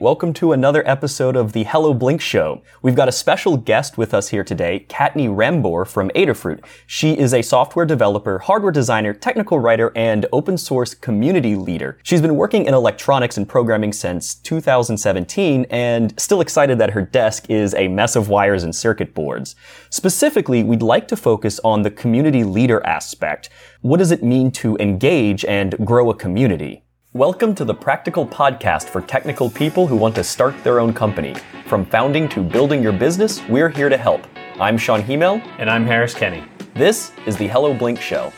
Welcome to another episode of the Hello Blink Show. We've got a special guest with us here today, Kattni Rembor from Adafruit. She is a software developer, hardware designer, technical writer, and open source community leader. She's been working in electronics and programming since 2017 and still excited that her desk is a mess of wires and circuit boards. Specifically, we'd like to focus on the community leader aspect. What does it mean to engage and grow a community? Welcome to the Practical Podcast for technical people who want to start their own company. From founding to building your business, we're here to help. I'm Shawn Hymel. And I'm Harris Kenny. This is the Hello Blink Show.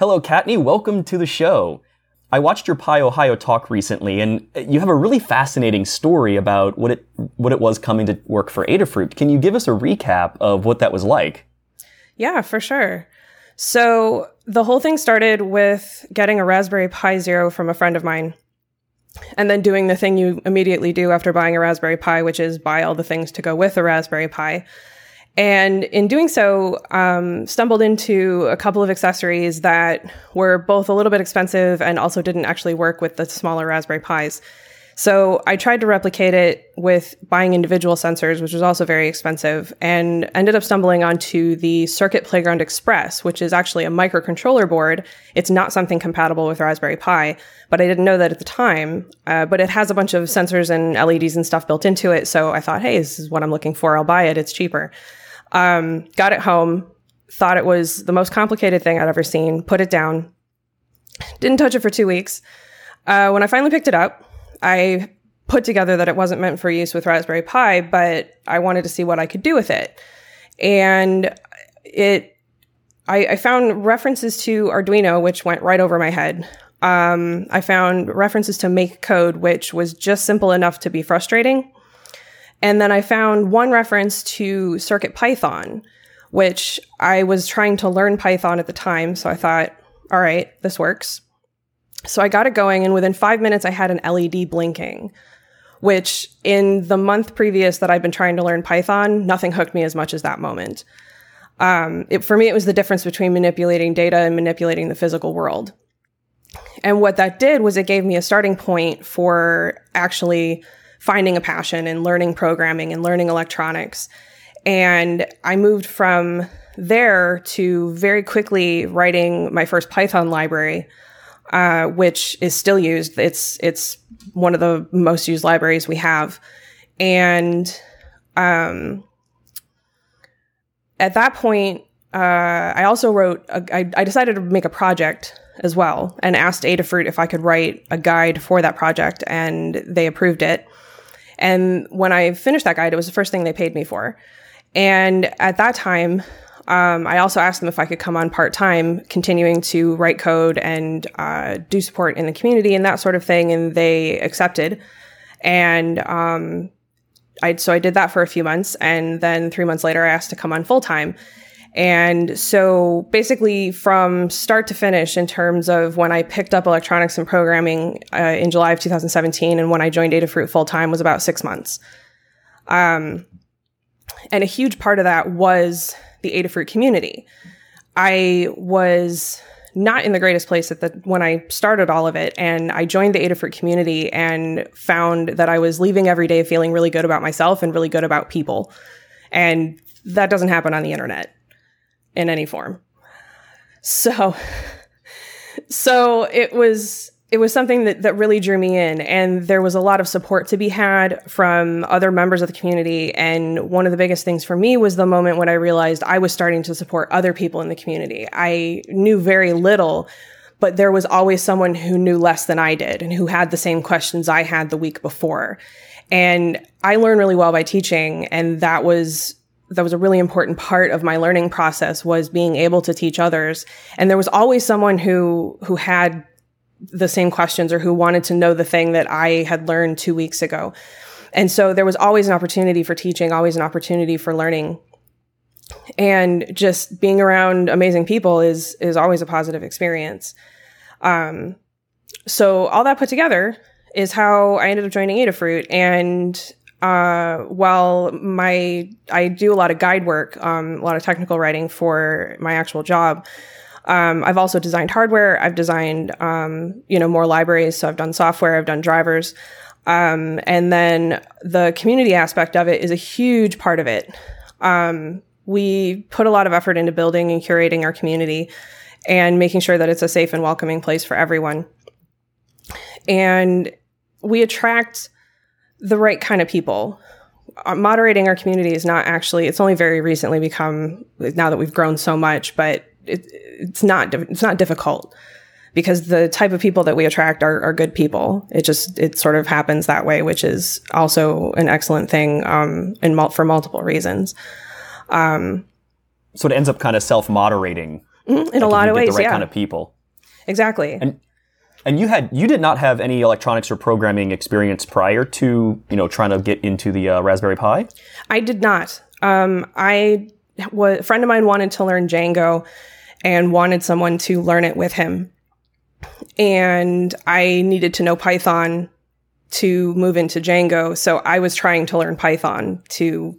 Hello, Kattni. Welcome to the show. I watched your PyOhio talk recently, and you have a really fascinating story about what it what it was coming to work for Adafruit. Can you give us a recap of what that was like? Yeah, for sure. So the whole thing started with getting a Raspberry Pi Zero from a friend of mine, and then doing the thing you immediately do after buying a Raspberry Pi, which is buy all the things to go with a Raspberry Pi. And in doing so, um, stumbled into a couple of accessories that were both a little bit expensive and also didn't actually work with the smaller Raspberry Pis. So I tried to replicate it with buying individual sensors, which was also very expensive, and ended up stumbling onto the Circuit Playground Express, which is actually a microcontroller board. It's not something compatible with Raspberry Pi, but I didn't know that at the time. Uh, but it has a bunch of sensors and LEDs and stuff built into it. So I thought, hey, this is what I'm looking for. I'll buy it. It's cheaper. Um, got it home, thought it was the most complicated thing I'd ever seen, put it down, didn't touch it for two weeks. Uh, when I finally picked it up, I put together that it wasn't meant for use with Raspberry Pi, but I wanted to see what I could do with it. And it, I, I found references to Arduino, which went right over my head. Um, I found references to MakeCode, which was just simple enough to be frustrating. And then I found one reference to Circuit Python, which I was trying to learn Python at the time. So I thought, all right, this works. So I got it going, and within five minutes, I had an LED blinking, which in the month previous that I'd been trying to learn Python, nothing hooked me as much as that moment. Um, it, for me, it was the difference between manipulating data and manipulating the physical world. And what that did was it gave me a starting point for actually finding a passion and learning programming and learning electronics. And I moved from there to very quickly writing my first Python library, uh, which is still used. It's it's one of the most used libraries we have, and um, at that point, uh, I also wrote. A, I, I decided to make a project as well, and asked Adafruit if I could write a guide for that project, and they approved it. And when I finished that guide, it was the first thing they paid me for. And at that time, um, I also asked them if I could come on part time, continuing to write code and uh, do support in the community and that sort of thing. And they accepted. And um, I so I did that for a few months, and then three months later, I asked to come on full time. And so basically, from start to finish, in terms of when I picked up electronics and programming uh, in July of 2017 and when I joined Adafruit full time was about six months. Um, and a huge part of that was the Adafruit community. I was not in the greatest place at the when I started all of it, and I joined the Adafruit community and found that I was leaving every day feeling really good about myself and really good about people, and that doesn't happen on the internet in any form. So, so it was it was something that, that really drew me in. And there was a lot of support to be had from other members of the community. And one of the biggest things for me was the moment when i realized i was starting to support other people in the community. I knew very little but there was always someone who knew less than i did and who had the same questions i had the week before. And i learned really well by teaching and that was that was a really important part of my learning process was being able to teach others. And there was always someone who, who had the same questions or who wanted to know the thing that I had learned two weeks ago. And so there was always an opportunity for teaching, always an opportunity for learning. And just being around amazing people is, is always a positive experience. Um, so all that put together is how I ended up joining Adafruit. And uh, while my I do a lot of guide work, um, a lot of technical writing for my actual job. Um, I've also designed hardware. I've designed, um, you know, more libraries. So I've done software. I've done drivers. Um, and then the community aspect of it is a huge part of it. Um, we put a lot of effort into building and curating our community and making sure that it's a safe and welcoming place for everyone. And we attract the right kind of people. Uh, moderating our community is not actually, it's only very recently become, now that we've grown so much, but it, it's not, it's not difficult because the type of people that we attract are, are good people. It just, it sort of happens that way, which is also an excellent thing, um, in mul- for multiple reasons. Um, so it ends up kind of self-moderating mm-hmm, in a lot of ways. The right yeah. kind of people. Exactly. And and you had you did not have any electronics or programming experience prior to you know trying to get into the uh, Raspberry Pi. I did not. Um, I was a friend of mine wanted to learn Django and wanted someone to learn it with him, and I needed to know Python to move into Django. So I was trying to learn Python to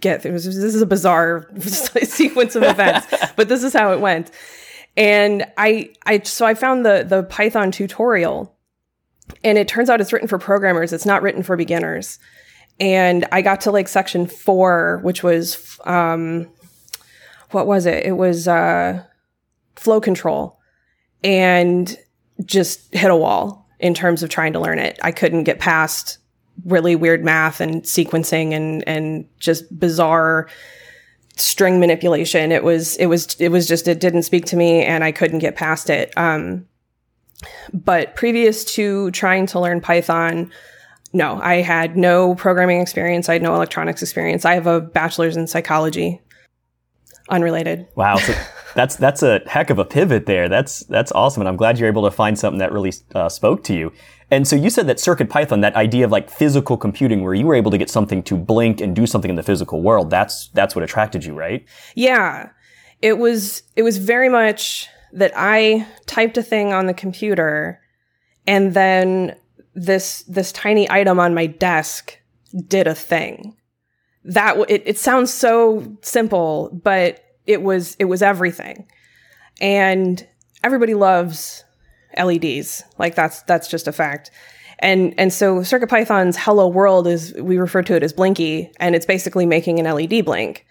get this is a bizarre sequence of events, but this is how it went. And I, I, so I found the, the Python tutorial and it turns out it's written for programmers. It's not written for beginners. And I got to like section four, which was, um, what was it? It was, uh, flow control and just hit a wall in terms of trying to learn it. I couldn't get past really weird math and sequencing and, and just bizarre, string manipulation. It was, it was, it was just, it didn't speak to me and I couldn't get past it. Um, but previous to trying to learn Python, no, I had no programming experience. I had no electronics experience. I have a bachelor's in psychology. Unrelated. Wow. So that's, that's a heck of a pivot there. That's, that's awesome. And I'm glad you're able to find something that really uh, spoke to you. And so you said that Circuit Python, that idea of like physical computing where you were able to get something to blink and do something in the physical world, that's, that's what attracted you, right? Yeah. It was, it was very much that I typed a thing on the computer and then this, this tiny item on my desk did a thing. That, it, it sounds so simple, but it was, it was everything. And everybody loves LEDs. Like that's that's just a fact. And and so CircuitPython's Hello World is we refer to it as Blinky, and it's basically making an LED blink.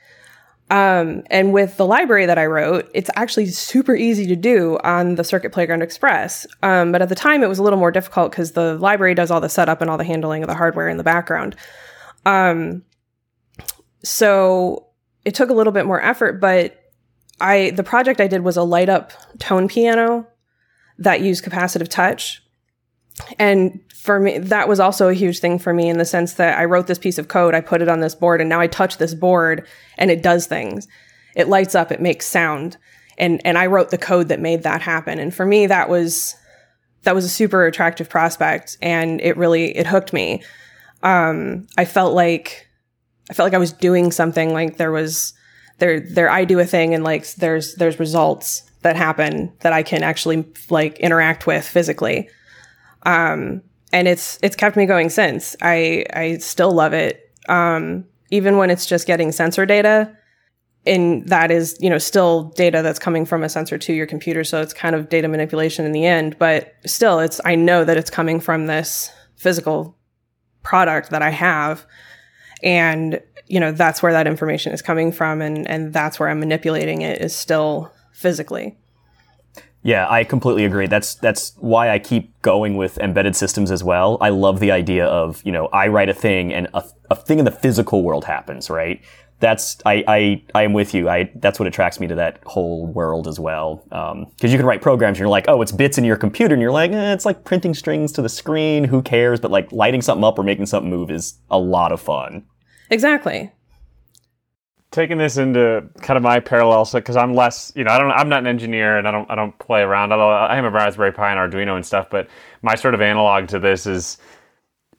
Um, and with the library that I wrote, it's actually super easy to do on the Circuit Playground Express. Um, but at the time, it was a little more difficult because the library does all the setup and all the handling of the hardware in the background. Um, so it took a little bit more effort, but I the project I did was a light up tone piano that used capacitive touch. And for me, that was also a huge thing for me in the sense that I wrote this piece of code, I put it on this board, and now I touch this board and it does things. It lights up, it makes sound. And, and I wrote the code that made that happen. And for me, that was, that was a super attractive prospect and it really, it hooked me. Um, I felt like, I felt like I was doing something like there was, there, there, I do a thing and like there's, there's results that happen that I can actually like interact with physically. Um, and it's it's kept me going since. I I still love it. Um, even when it's just getting sensor data, and that is you know still data that's coming from a sensor to your computer, so it's kind of data manipulation in the end. But still, it's I know that it's coming from this physical product that I have, and you know that's where that information is coming from, and and that's where I'm manipulating it is still physically. Yeah, I completely agree. That's that's why I keep going with embedded systems as well. I love the idea of you know I write a thing and a, a thing in the physical world happens, right? That's I I I am with you. I that's what attracts me to that whole world as well. Because um, you can write programs and you're like, oh, it's bits in your computer, and you're like, eh, it's like printing strings to the screen. Who cares? But like lighting something up or making something move is a lot of fun. Exactly taking this into kind of my parallel, so because I'm less, you know, I don't, I'm not an engineer and I don't, I don't play around. Although I have a Raspberry Pi and Arduino and stuff, but my sort of analog to this is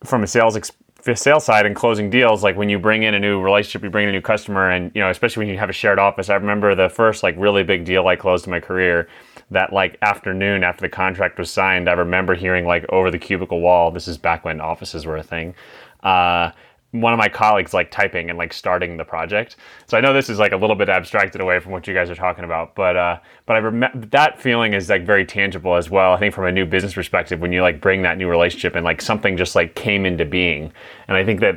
from a sales ex- sales side and closing deals. Like when you bring in a new relationship, you bring in a new customer, and you know, especially when you have a shared office. I remember the first like really big deal I closed in my career. That like afternoon after the contract was signed, I remember hearing like over the cubicle wall. This is back when offices were a thing. Uh, one of my colleagues like typing and like starting the project. So I know this is like a little bit abstracted away from what you guys are talking about, but uh, but I rem- that feeling is like very tangible as well. I think from a new business perspective, when you like bring that new relationship and like something just like came into being, and I think that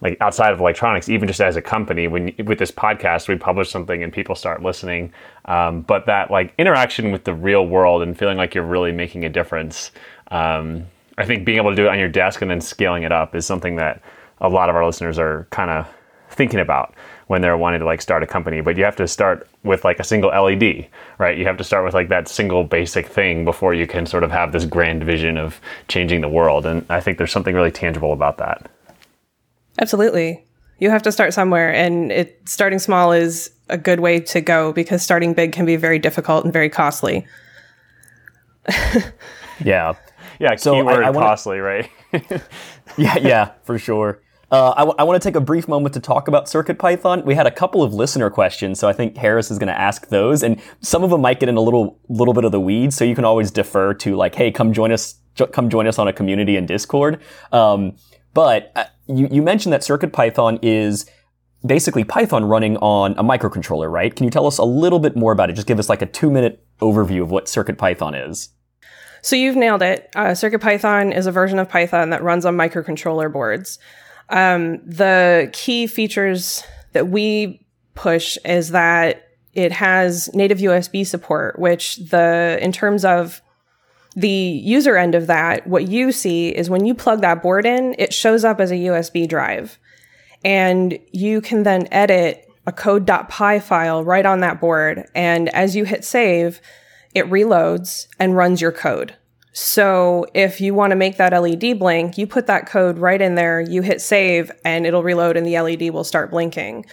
like outside of electronics, even just as a company, when with this podcast, we publish something and people start listening. Um, but that like interaction with the real world and feeling like you're really making a difference. Um, I think being able to do it on your desk and then scaling it up is something that a lot of our listeners are kind of thinking about when they're wanting to like start a company but you have to start with like a single led right? You have to start with like that single basic thing before you can sort of have this grand vision of changing the world and i think there's something really tangible about that. Absolutely. You have to start somewhere and it starting small is a good way to go because starting big can be very difficult and very costly. Yeah. Yeah so keyword I, I wanna, costly right? Yeah yeah for sure uh, I, w- I want to take a brief moment to talk about CircuitPython. We had a couple of listener questions, so I think Harris is going to ask those, and some of them might get in a little little bit of the weeds. So you can always defer to like, hey, come join us, come join us on a community in Discord. Um, but uh, you, you mentioned that CircuitPython is basically Python running on a microcontroller, right? Can you tell us a little bit more about it? Just give us like a two minute overview of what CircuitPython is. So you've nailed it. Uh, CircuitPython is a version of Python that runs on microcontroller boards. Um, the key features that we push is that it has native USB support, which the in terms of the user end of that, what you see is when you plug that board in, it shows up as a USB drive. And you can then edit a code.py file right on that board. And as you hit save, it reloads and runs your code. So if you want to make that LED blink, you put that code right in there, you hit save, and it'll reload, and the LED will start blinking.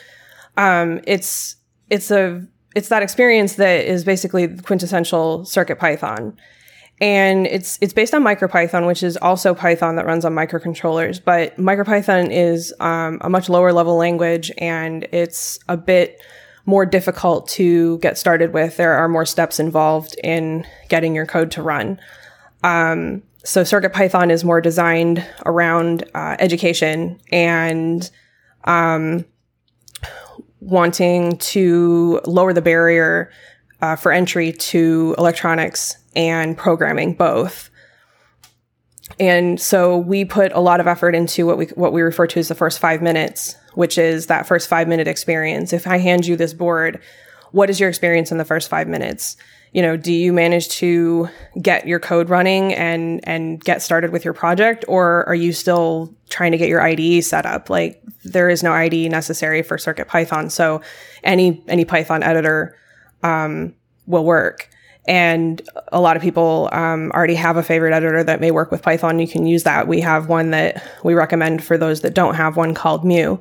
Um, it's it's a it's that experience that is basically quintessential Circuit Python, and it's it's based on MicroPython, which is also Python that runs on microcontrollers. But MicroPython is um, a much lower level language, and it's a bit more difficult to get started with. There are more steps involved in getting your code to run. Um, so CircuitPython is more designed around uh, education and um, wanting to lower the barrier uh, for entry to electronics and programming both. And so we put a lot of effort into what we what we refer to as the first five minutes, which is that first five minute experience. If I hand you this board, what is your experience in the first five minutes? You know, do you manage to get your code running and and get started with your project or are you still trying to get your IDE set up? Like there is no IDE necessary for Circuit Python, so any any Python editor um, will work. And a lot of people um, already have a favorite editor that may work with Python. You can use that. We have one that we recommend for those that don't have one called Mu,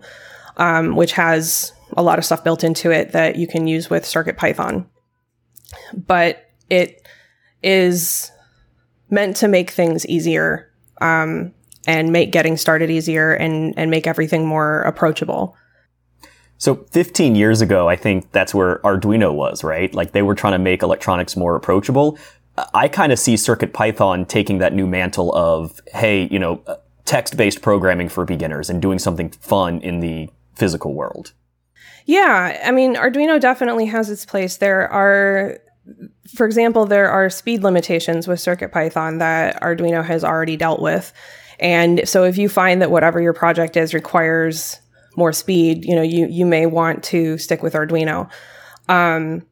um, which has a lot of stuff built into it that you can use with Circuit Python but it is meant to make things easier um, and make getting started easier and, and make everything more approachable. So 15 years ago, I think that's where Arduino was, right? Like they were trying to make electronics more approachable. I kind of see Circuit Python taking that new mantle of, hey, you know, text-based programming for beginners and doing something fun in the physical world. Yeah, I mean, Arduino definitely has its place. There are, for example, there are speed limitations with CircuitPython that Arduino has already dealt with. And so if you find that whatever your project is requires more speed, you know, you, you may want to stick with Arduino. Um,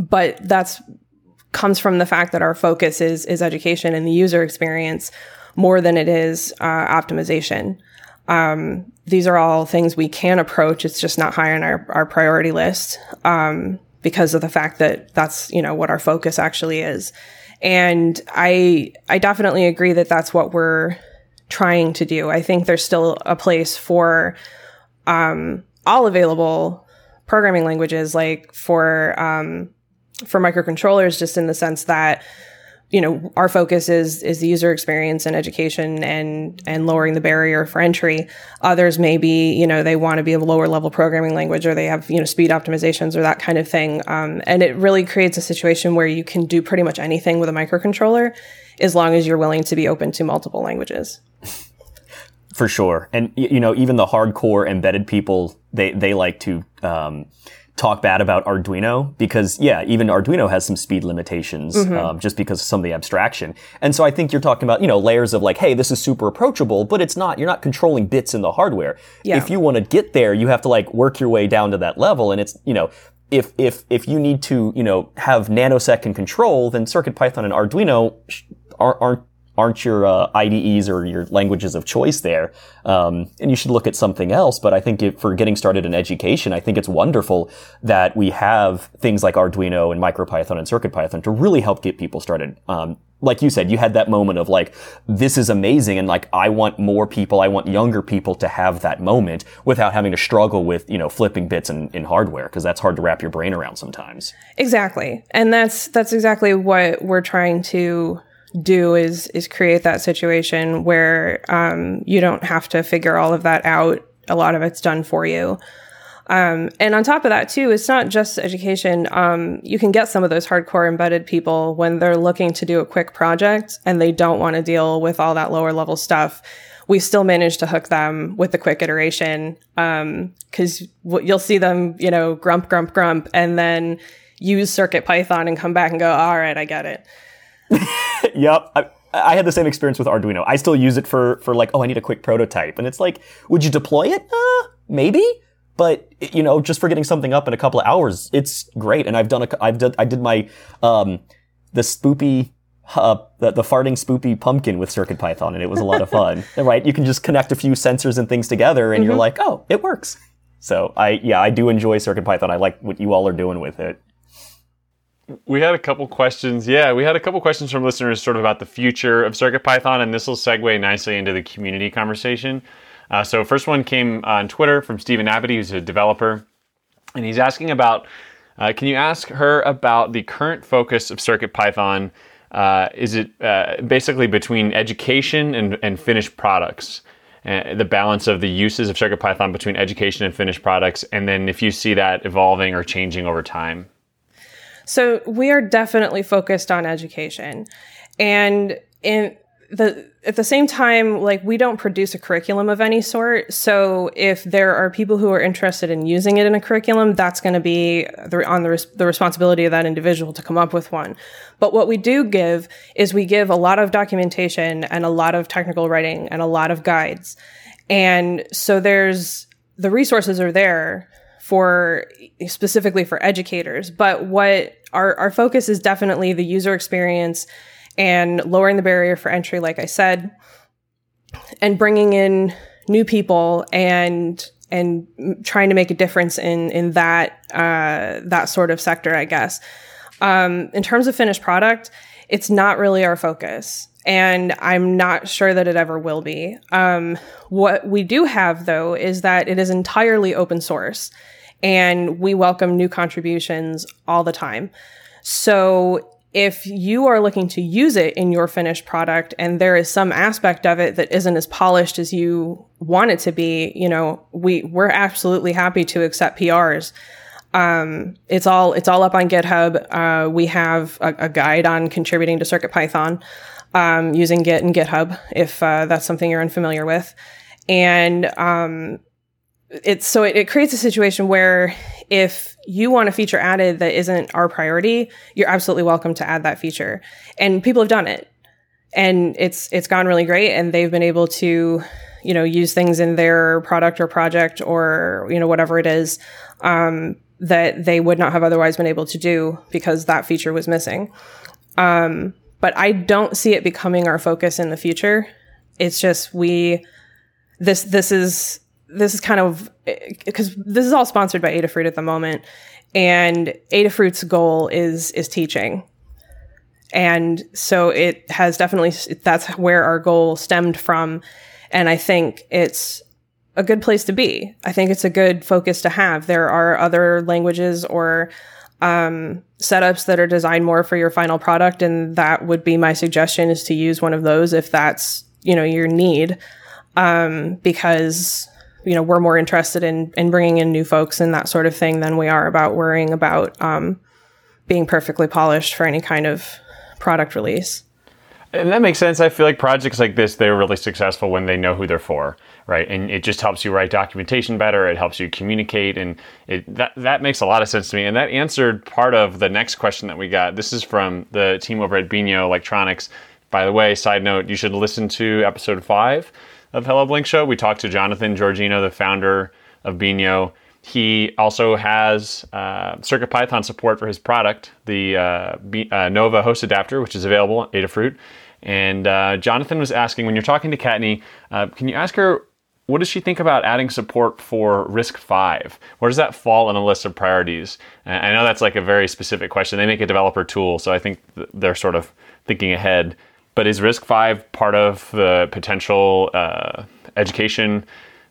but that's comes from the fact that our focus is is education and the user experience more than it is uh, optimization. Um, these are all things we can approach. It's just not high on our, our priority list um, because of the fact that that's you know what our focus actually is. And I I definitely agree that that's what we're trying to do. I think there's still a place for um, all available programming languages, like for um, for microcontrollers, just in the sense that you know, our focus is is the user experience and education and and lowering the barrier for entry. Others maybe, you know, they want to be a lower level programming language or they have, you know, speed optimizations or that kind of thing. Um, and it really creates a situation where you can do pretty much anything with a microcontroller as long as you're willing to be open to multiple languages. For sure. And, you know, even the hardcore embedded people, they, they like to, um, talk bad about Arduino because, yeah, even Arduino has some speed limitations mm-hmm. um, just because of some of the abstraction. And so I think you're talking about, you know, layers of like, hey, this is super approachable, but it's not. You're not controlling bits in the hardware. Yeah. If you want to get there, you have to like work your way down to that level. And it's, you know, if if if you need to, you know, have nanosecond control, then CircuitPython and Arduino aren't aren't your uh, IDEs or your languages of choice there. Um, and you should look at something else. But I think if, for getting started in education, I think it's wonderful that we have things like Arduino and MicroPython and CircuitPython to really help get people started. Um, like you said, you had that moment of like, this is amazing. And like, I want more people, I want younger people to have that moment without having to struggle with, you know, flipping bits in, in hardware. Cause that's hard to wrap your brain around sometimes. Exactly. And that's, that's exactly what we're trying to do is is create that situation where um, you don't have to figure all of that out. A lot of it's done for you. Um, and on top of that, too, it's not just education. Um, you can get some of those hardcore embedded people when they're looking to do a quick project and they don't want to deal with all that lower level stuff. We still manage to hook them with the quick iteration because um, you'll see them, you know, grump, grump, grump, and then use Circuit Python and come back and go, all right, I get it. yep. I, I, had the same experience with Arduino. I still use it for, for like, oh, I need a quick prototype. And it's like, would you deploy it? Uh, maybe. But, you know, just for getting something up in a couple of hours, it's great. And I've done a, I've done, I did my, um, the spoopy, uh, the, the farting spoopy pumpkin with Circuit Python, and it was a lot of fun. right? You can just connect a few sensors and things together, and mm-hmm. you're like, oh, it works. So I, yeah, I do enjoy Circuit Python. I like what you all are doing with it. We had a couple questions. Yeah, we had a couple questions from listeners sort of about the future of CircuitPython, and this will segue nicely into the community conversation. Uh, so, first one came on Twitter from Stephen Abity, who's a developer, and he's asking about uh, can you ask her about the current focus of CircuitPython? Uh, is it uh, basically between education and, and finished products? Uh, the balance of the uses of CircuitPython between education and finished products, and then if you see that evolving or changing over time. So we are definitely focused on education. And in the at the same time, like we don't produce a curriculum of any sort. So if there are people who are interested in using it in a curriculum, that's going to be the, on the, res- the responsibility of that individual to come up with one. But what we do give is we give a lot of documentation and a lot of technical writing and a lot of guides. And so there's the resources are there for specifically for educators. But what our, our focus is definitely the user experience and lowering the barrier for entry, like I said, and bringing in new people and and trying to make a difference in in that uh, that sort of sector, I guess. Um, in terms of finished product, it's not really our focus and I'm not sure that it ever will be. Um, what we do have, though, is that it is entirely open source, and we welcome new contributions all the time. So if you are looking to use it in your finished product and there is some aspect of it that isn't as polished as you want it to be, you know, we we're absolutely happy to accept PRs. Um, it's all it's all up on GitHub. Uh, we have a, a, guide on contributing to CircuitPython um, using Git and GitHub if uh, that's something you're unfamiliar with, and um, it's so it, it creates a situation where if you want a feature added that isn't our priority, you're absolutely welcome to add that feature. And people have done it. And it's it's gone really great and they've been able to, you know, use things in their product or project or, you know, whatever it is, um, that they would not have otherwise been able to do because that feature was missing. Um, but I don't see it becoming our focus in the future. It's just we this this is this is kind of because this is all sponsored by Adafruit at the moment, and Adafruit's goal is is teaching, and so it has definitely that's where our goal stemmed from, and I think it's a good place to be. I think it's a good focus to have. There are other languages or um, setups that are designed more for your final product, and that would be my suggestion is to use one of those if that's you know your need, um, because you know we're more interested in in bringing in new folks and that sort of thing than we are about worrying about um, being perfectly polished for any kind of product release. And that makes sense. I feel like projects like this, they're really successful when they know who they're for, right? And it just helps you write documentation better. It helps you communicate, and it that that makes a lot of sense to me. And that answered part of the next question that we got. This is from the team over at Binho Electronics. By the way, side note, you should listen to episode five of Hello Blink Show. We talked to Jonathan Georgino, the founder of Binho. He also has uh, CircuitPython support for his product, the uh, B- uh, Nova host adapter, which is available at Adafruit. And uh, Jonathan was asking, when you're talking to Kattni, uh, can you ask her what does she think about adding support for RISC-V? Where does that fall in a list of priorities? And I know that's like a very specific question. They make a developer tool, so I think they're sort of thinking ahead. But is RISC-V part of the potential uh, education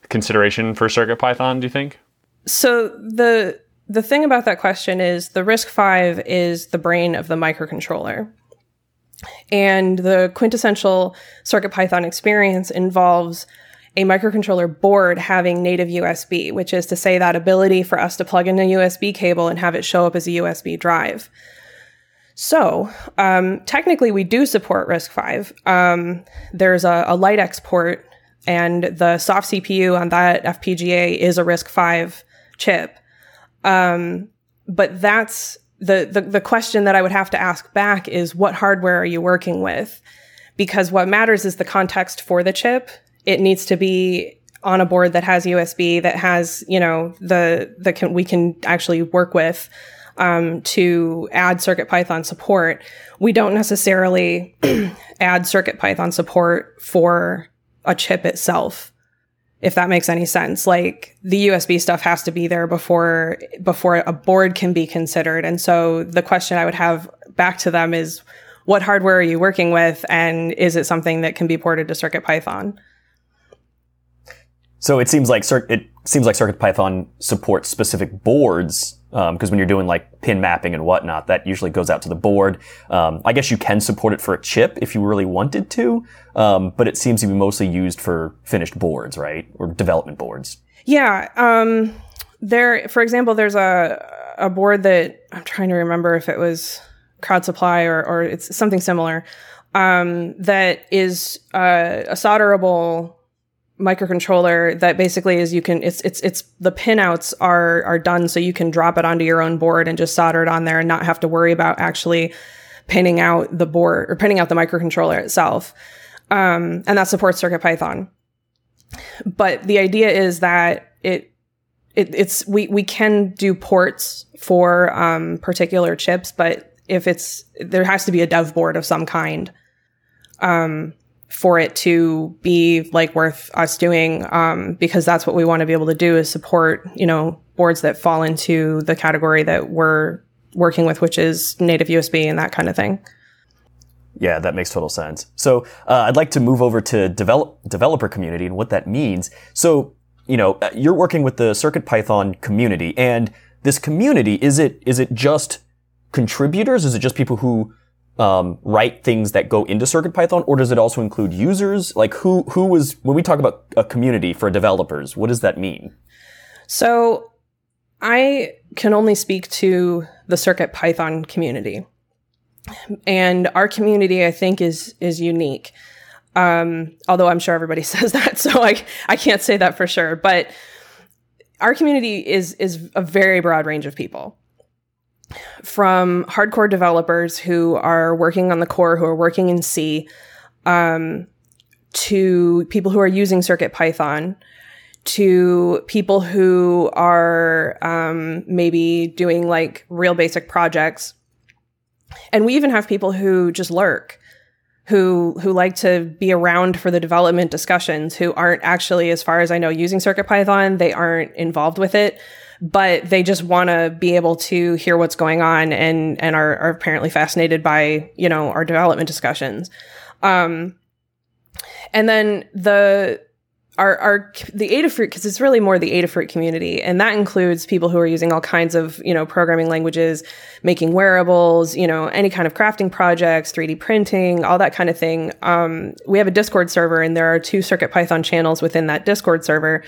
consideration for CircuitPython? Do you think? So the the thing about that question is the RISC-V is the brain of the microcontroller. And the quintessential CircuitPython experience involves a microcontroller board having native USB, which is to say that ability for us to plug in a USB cable and have it show up as a USB drive. So, um, technically, we do support RISC-V. Um, there's a, a LiteX port, and the soft CPU on that FPGA is a RISC-V chip. Um, but that's the, the the question that I would have to ask back is what hardware are you working with? Because what matters is the context for the chip. It needs to be on a board that has USB that has you know the the can we can actually work with um, to add Circuit Python support. We don't necessarily add Circuit Python support for a chip itself if that makes any sense. Like the USB stuff has to be there before before a board can be considered. And so the question I would have back to them is what hardware are you working with and is it something that can be ported to Circuit Python? So it seems like it seems like Circuit Python supports specific boards because um, when you're doing like pin mapping and whatnot, that usually goes out to the board. Um, I guess you can support it for a chip if you really wanted to, um, but it seems to be mostly used for finished boards, right, or development boards. Yeah. Um, there, for example, there's a a board that I'm trying to remember if it was Crowd Supply or or it's something similar um, that is uh, a solderable microcontroller that basically is you can it's it's it's the pinouts are are done so you can drop it onto your own board and just solder it on there and not have to worry about actually pinning out the board or pinning out the microcontroller itself. Um, and that supports Circuit Python. But the idea is that it, it it's we we can do ports for um, particular chips, but if it's there has to be a dev board of some kind. Um, for it to be like worth us doing um, because that's what we want to be able to do is support you know boards that fall into the category that we're working with which is native usb and that kind of thing. Yeah that makes total sense. So uh, i'd like to move over to develop developer community and what that means. So you know uh, you're working with the circuit python community and this community is it is it just contributors? Is it just people who um, write things that go into CircuitPython, or does it also include users? Like who who was when we talk about a community for developers, what does that mean? So I can only speak to the CircuitPython community, and our community I think is is unique. Um, although I'm sure everybody says that, so I I can't say that for sure, but our community is is a very broad range of people from hardcore developers who are working on the core, who are working in C, um, to people who are using Circuit Python, to people who are um, maybe doing like real basic projects. And we even have people who just lurk, who who like to be around for the development discussions, who aren't actually, as far as I know, using Circuit Python. They aren't involved with it, but they just want to be able to hear what's going on and and are, are apparently fascinated by you know our development discussions um and then the our, our the Adafruit because it's really more the Adafruit community, and that includes people who are using all kinds of you know programming languages, making wearables, you know any kind of crafting projects, 3D printing, all that kind of thing. Um, we have a Discord server, and there are two Circuit Python channels within that Discord server.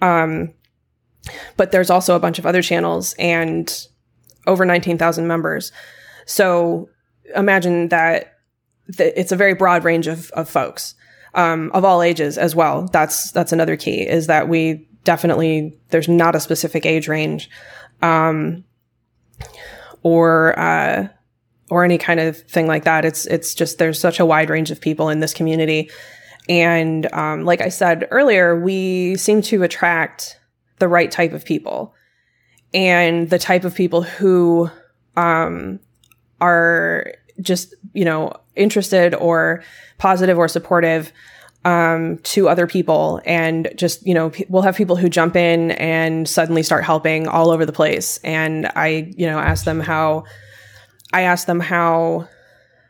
Um, but there's also a bunch of other channels and over 19,000 members. So imagine that th- it's a very broad range of, of folks um, of all ages as well. That's that's another key is that we definitely there's not a specific age range, um, or uh, or any kind of thing like that. It's it's just there's such a wide range of people in this community, and um, like I said earlier, we seem to attract the right type of people, and the type of people who um, are just you know interested or positive or supportive um, to other people and just you know p- we'll have people who jump in and suddenly start helping all over the place. And i you know ask them how i ask them how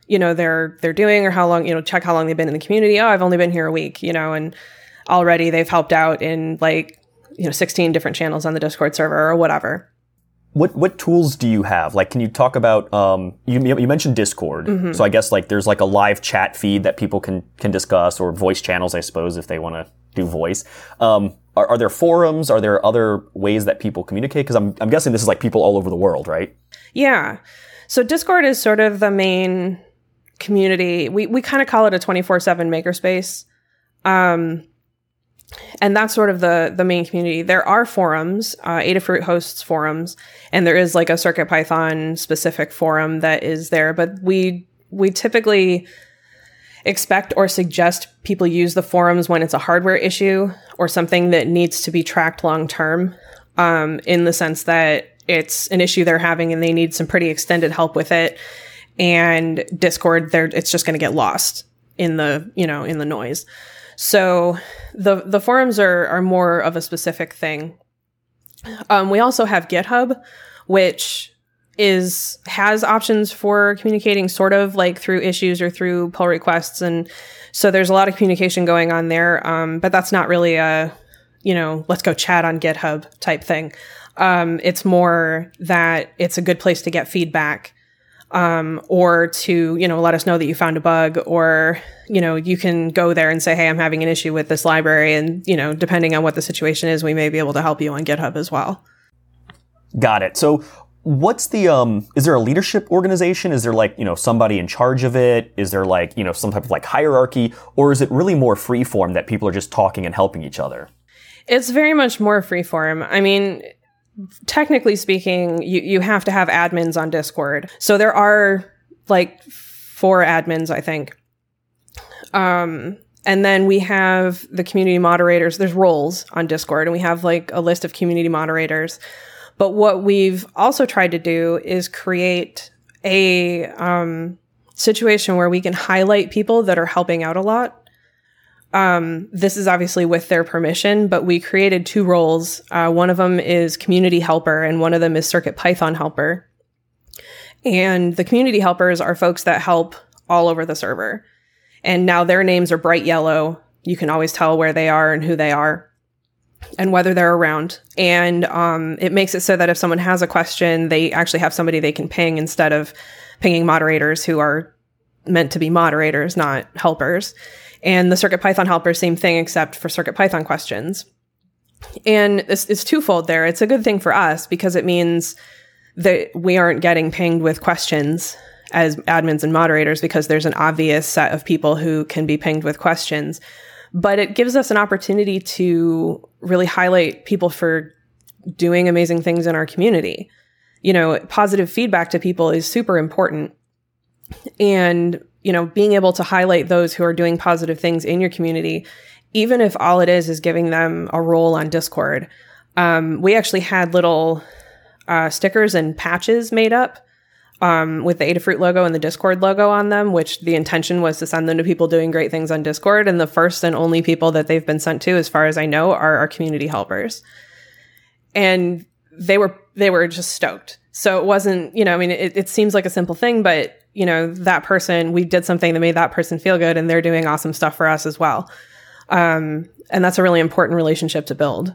you know they're they're doing or how long you know check how long they've been in the community. Oh i've only been here a week you know and already they've helped out in like you know 16 different channels on the discord server or whatever What what tools do you have? Like, can you talk about? Um, you you mentioned Discord, so I guess like there's like a live chat feed that people can can discuss, or voice channels, I suppose, if they want to do voice. Um, are, are there forums? Are there other ways that people communicate? Because I'm I'm guessing this is like people all over the world, right? Yeah. So Discord is sort of the main community. We we kind of call it a 24/7 makerspace. Um and that's sort of the the main community. There are forums. Uh, Adafruit hosts forums, and there is like a Circuit Python specific forum that is there. But we we typically expect or suggest people use the forums when it's a hardware issue or something that needs to be tracked long term. Um, in the sense that it's an issue they're having and they need some pretty extended help with it. And Discord, they're it's just going to get lost in the you know in the noise. So the the forums are are more of a specific thing. Um, we also have GitHub, which is has options for communicating sort of like through issues or through pull requests. And so there's a lot of communication going on there. Um, but that's not really a you know let's go chat on github type thing. Um, it's more that it's a good place to get feedback um, or to you know let us know that you found a bug or you know you can go there and say hey i'm having an issue with this library and you know depending on what the situation is we may be able to help you on github as well Got it. So what's the um is there a leadership organization? Is there like, you know, somebody in charge of it? Is there like, you know, some type of like hierarchy or is it really more free form that people are just talking and helping each other? It's very much more free form I mean, technically speaking, you, you have to have admins on Discord. So there are like four admins, I think. Um, and then we have the community moderators. There's roles on Discord, and we have like a list of community moderators. But what we've also tried to do is create a um, situation where we can highlight people that are helping out a lot. Um, this is obviously with their permission, but we created two roles. Uh, one of them is community helper, and one of them is Circuit Python helper. And the community helpers are folks that help all over the server. And now their names are bright yellow. You can always tell where they are and who they are and whether they're around. And um, it makes it so that if someone has a question, they actually have somebody they can ping instead of pinging moderators who are meant to be moderators, not helpers. And the Circuit Python helper, same thing, except for Circuit Python questions. And it's, it's twofold there. It's a good thing for us because it means that we aren't getting pinged with questions as admins and moderators because there's an obvious set of people who can be pinged with questions. But it gives us an opportunity to really highlight people for doing amazing things in our community. You know, positive feedback to people is super important. And, you know, being able to highlight those who are doing positive things in your community, even if all it is is giving them a role on Discord. Um, we actually had little uh, stickers and patches made up um, with the Adafruit logo and the Discord logo on them, which the intention was to send them to people doing great things on Discord. And the first and only people that they've been sent to, as far as I know, are our community helpers. And they were they were just stoked. So it wasn't, you know, I mean, it, it seems like a simple thing, but you know, that person, we did something that made that person feel good, and they're doing awesome stuff for us as well. Um, and that's a really important relationship to build.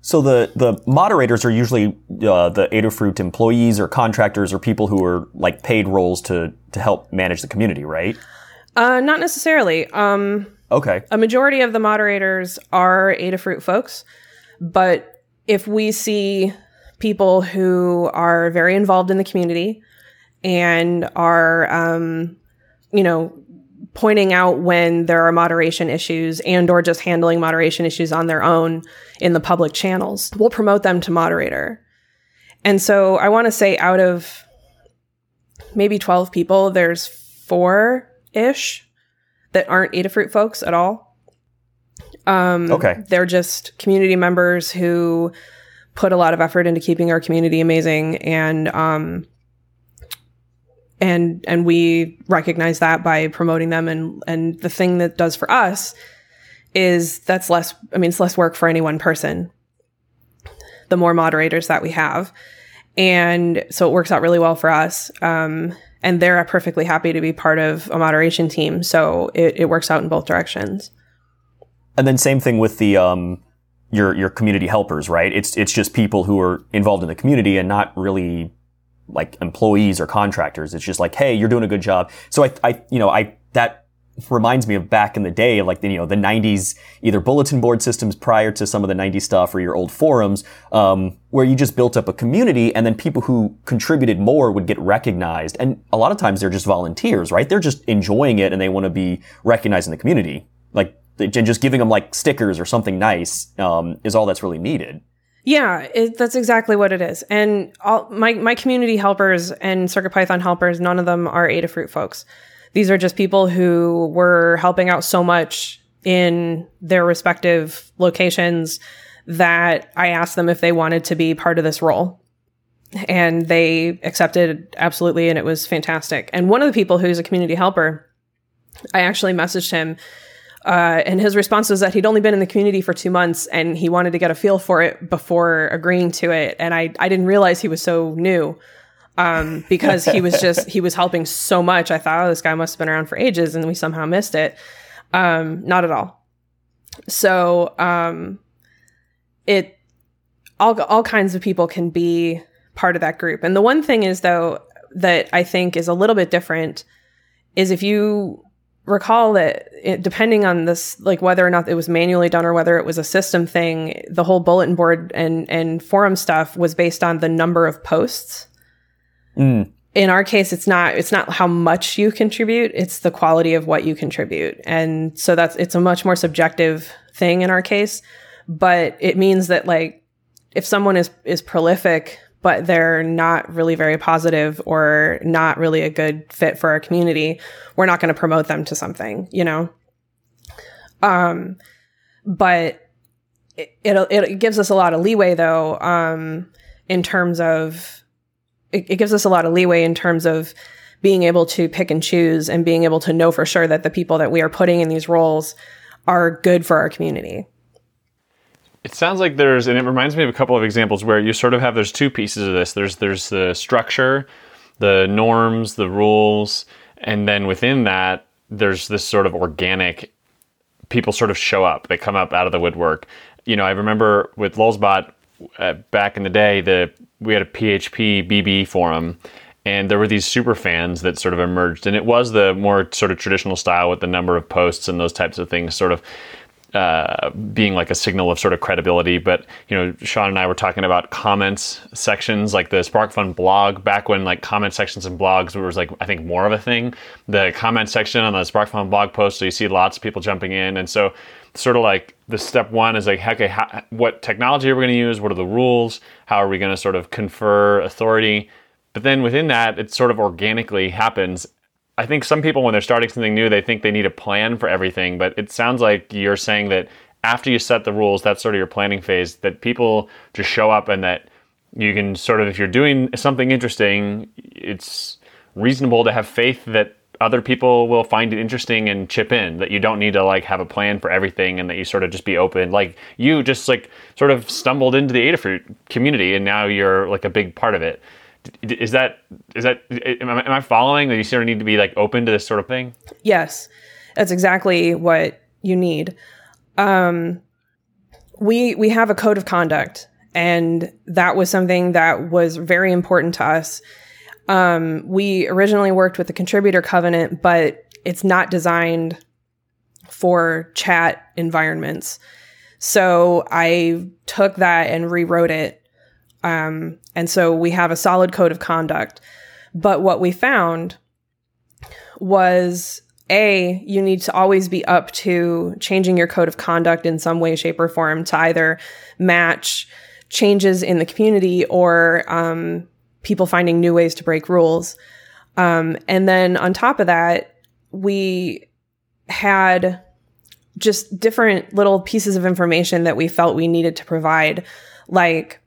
So the, the moderators are usually uh, the Adafruit employees or contractors or people who are like paid roles to to help manage the community, right? Uh, not necessarily. Um, Okay. a majority of the moderators are Adafruit folks, but if we see people who are very involved in the community and are um, you know, pointing out when there are moderation issues and or just handling moderation issues on their own in the public channels. We'll promote them to moderator. And so I want to say out of maybe 12 people, there's four ish that aren't Adafruit folks at all. Um, Okay. They're just community members who put a lot of effort into keeping our community amazing. And, um, and and we recognize that by promoting them. And and the thing that does for us is that's less i mean it's less work for any one person the more moderators that we have. And so it works out really well for us. Um, and they're perfectly happy to be part of a moderation team. So it, it works out in both directions. And then same thing with the um, your your community helpers, right? It's it's just people who are involved in the community and not really like employees or contractors. It's just like, hey, you're doing a good job. So I, I you know, I that reminds me of back in the day, like the, you know the '90s, either bulletin board systems prior to some of the '90s stuff, or your old forums, um, where you just built up a community, and then people who contributed more would get recognized. And a lot of times they're just volunteers, right? They're just enjoying it and they want to be recognized in the community, like and just giving them like stickers or something nice um, is all that's really needed. Yeah, it, that's exactly what it is. And all my my community helpers and CircuitPython helpers, none of them are Adafruit folks. These are just people who were helping out so much in their respective locations that I asked them if they wanted to be part of this role. And they accepted absolutely, and it was fantastic. And one of the people who's a community helper, I actually messaged him uh, and his response was that he'd only been in the community for two months and he wanted to get a feel for it before agreeing to it. And I, I didn't realize he was so new um, because he was just, he was helping so much. I thought, oh, this guy must have been around for ages and we somehow missed it. Um, not at all. So um, it, all, all kinds of people can be part of that group. And the one thing is, though, that I think is a little bit different is if you recall that it, depending on this like whether or not it was manually done or whether it was a system thing the whole bulletin board and and forum stuff was based on the number of posts Mm. in our case it's not it's not how much you contribute it's the quality of what you contribute and so that's it's a much more subjective thing in our case but it means that like if someone is is prolific but they're not really very positive or not really a good fit for our community we're not going to promote them to something you know? Um but it, it it gives us a lot of leeway though um in terms of it, it gives us a lot of leeway in terms of being able to pick and choose and being able to know for sure that the people that we are putting in these roles are good for our community It sounds like there's, and it reminds me of a couple of examples where you sort of have there's two pieces of this. There's there's the structure, the norms, the rules, and then within that there's this sort of organic. People sort of show up. They come up out of the woodwork. You know, I remember with Lulzbot uh, back in the day, the we had a PHP BB forum, and there were these super fans that sort of emerged, and it was the more sort of traditional style with the number of posts and those types of things, sort of uh, being like a signal of sort of credibility. But you know, Shawn and I were talking about comments sections, like the SparkFun blog back when like comment sections and blogs was like I think more of a thing. The comment section on the SparkFun blog post, so you see lots of people jumping in, and so sort of like the step one is like, okay, how, what technology are we going to use? What are the rules? How are we going to sort of confer authority? But then within that, it sort of organically happens I think some people, when they're starting something new, they think they need a plan for everything. But it sounds like you're saying that after you set the rules, that's sort of your planning phase, that people just show up and that you can sort of, if you're doing something interesting, it's reasonable to have faith that other people will find it interesting and chip in that you don't need to like have a plan for everything and that you sort of just be open like you just like sort of stumbled into the adafruit community and now you're like a big part of it is that is that am I, am I following that you sort of need to be like open to this sort of thing Yes, that's exactly what you need. Um, we we have a code of conduct, and that was something that was very important to us. Um, we originally worked with the contributor covenant, but it's not designed for chat environments. So I took that and rewrote it. Um, and so we have a solid code of conduct. But what we found was a you need to always be up to changing your code of conduct in some way shape or form to either match changes in the community or um, people finding new ways to break rules um, and then on top of that we had just different little pieces of information that we felt we needed to provide like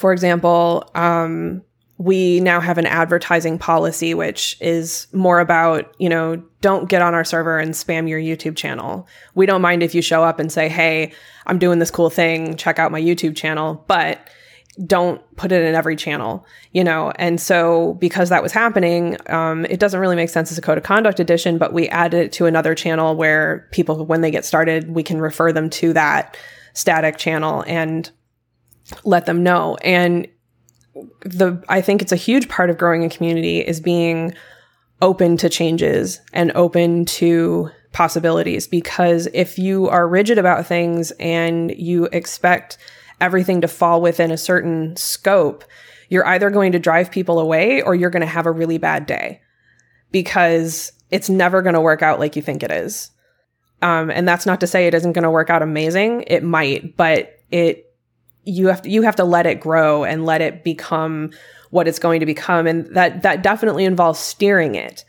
for example um, we now have an advertising policy, which is more about, you know, don't get on our server and spam your YouTube channel. We don't mind if you show up and say, Hey, I'm doing this cool thing. Check out my YouTube channel, but don't put it in every channel, you know? And so because that was happening, um, it doesn't really make sense as a code of conduct edition, but we added it to another channel where people, when they get started, we can refer them to that static channel and let them know. And the I think it's a huge part of growing a community is being open to changes and open to possibilities because if you are rigid about things and you expect everything to fall within a certain scope, you're either going to drive people away or you're going to have a really bad day because it's never going to work out like you think it is. Um, and that's not to say it isn't going to work out amazing. It might, but it you have to, you have to let it grow and let it become what it's going to become. And that that definitely involves steering it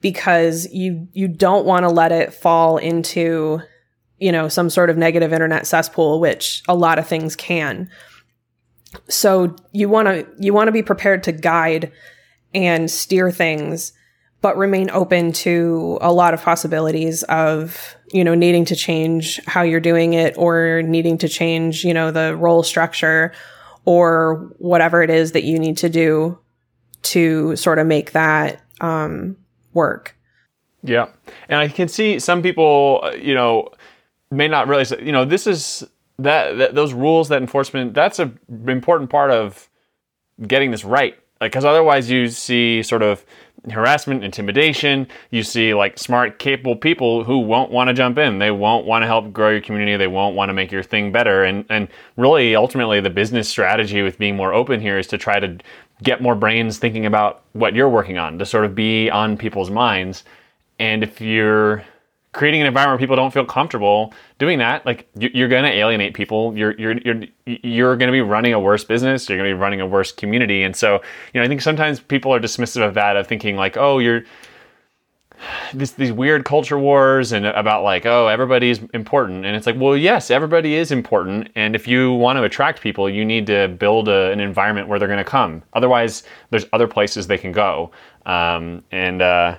because you you don't want to let it fall into you know some sort of negative internet cesspool which a lot of things can. So you want to you want to be prepared to guide and steer things but remain open to a lot of possibilities of you know needing to change how you're doing it or needing to change you know the role structure or whatever it is that you need to do to sort of make that um, work. Yeah. And i can see some people you know may not realize that you know this is that, that those rules that enforcement that's a important part of getting this right like because otherwise you see sort of harassment, intimidation. You see like smart, capable people who won't want to jump in. They won't want to help grow your community. They won't want to make your thing better. And and really, ultimately, the business strategy with being more open here is to try to get more brains thinking about what you're working on, to sort of be on people's minds. And if you're creating an environment where people don't feel comfortable doing that, like you're going to alienate people. You're you're you're you're going to be running a worse business. You're going to be running a worse community. And so, you know, I think sometimes people are dismissive of that, of thinking like, oh, you're this, these weird culture wars and about like, oh, everybody's important. And it's like, well, yes, everybody is important. And if you want to attract people, you need to build a, an environment where they're going to come. Otherwise, there's other places they can go. Um, and uh,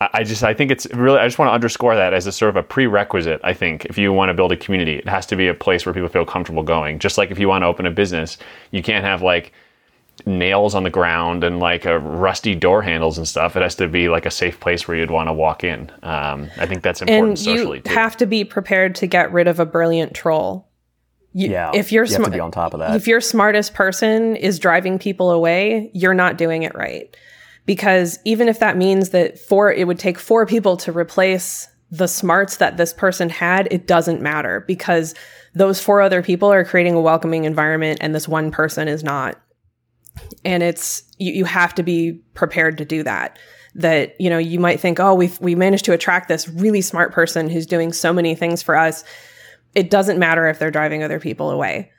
I just I think it's really I just want to underscore that as a sort of a prerequisite. I think if you want to build a community, it has to be a place where people feel comfortable going. Just like if you want to open a business, you can't have like nails on the ground and like a rusty door handles and stuff. It has to be like a safe place where you'd want to walk in. Um, I think that's important and socially. You too. have to be prepared to get rid of a brilliant troll. You, yeah, if you're you sm- to be on top of that. If your smartest person is driving people away, you're not doing it right because even if that means that four it would take four people to replace the smarts that this person had it doesn't matter because those four other people are creating a welcoming environment and this one person is not. And it's you, you have to be prepared to do that. That you know you might think oh we we managed to attract this really smart person who's doing so many things for us. It doesn't matter if they're driving other people away.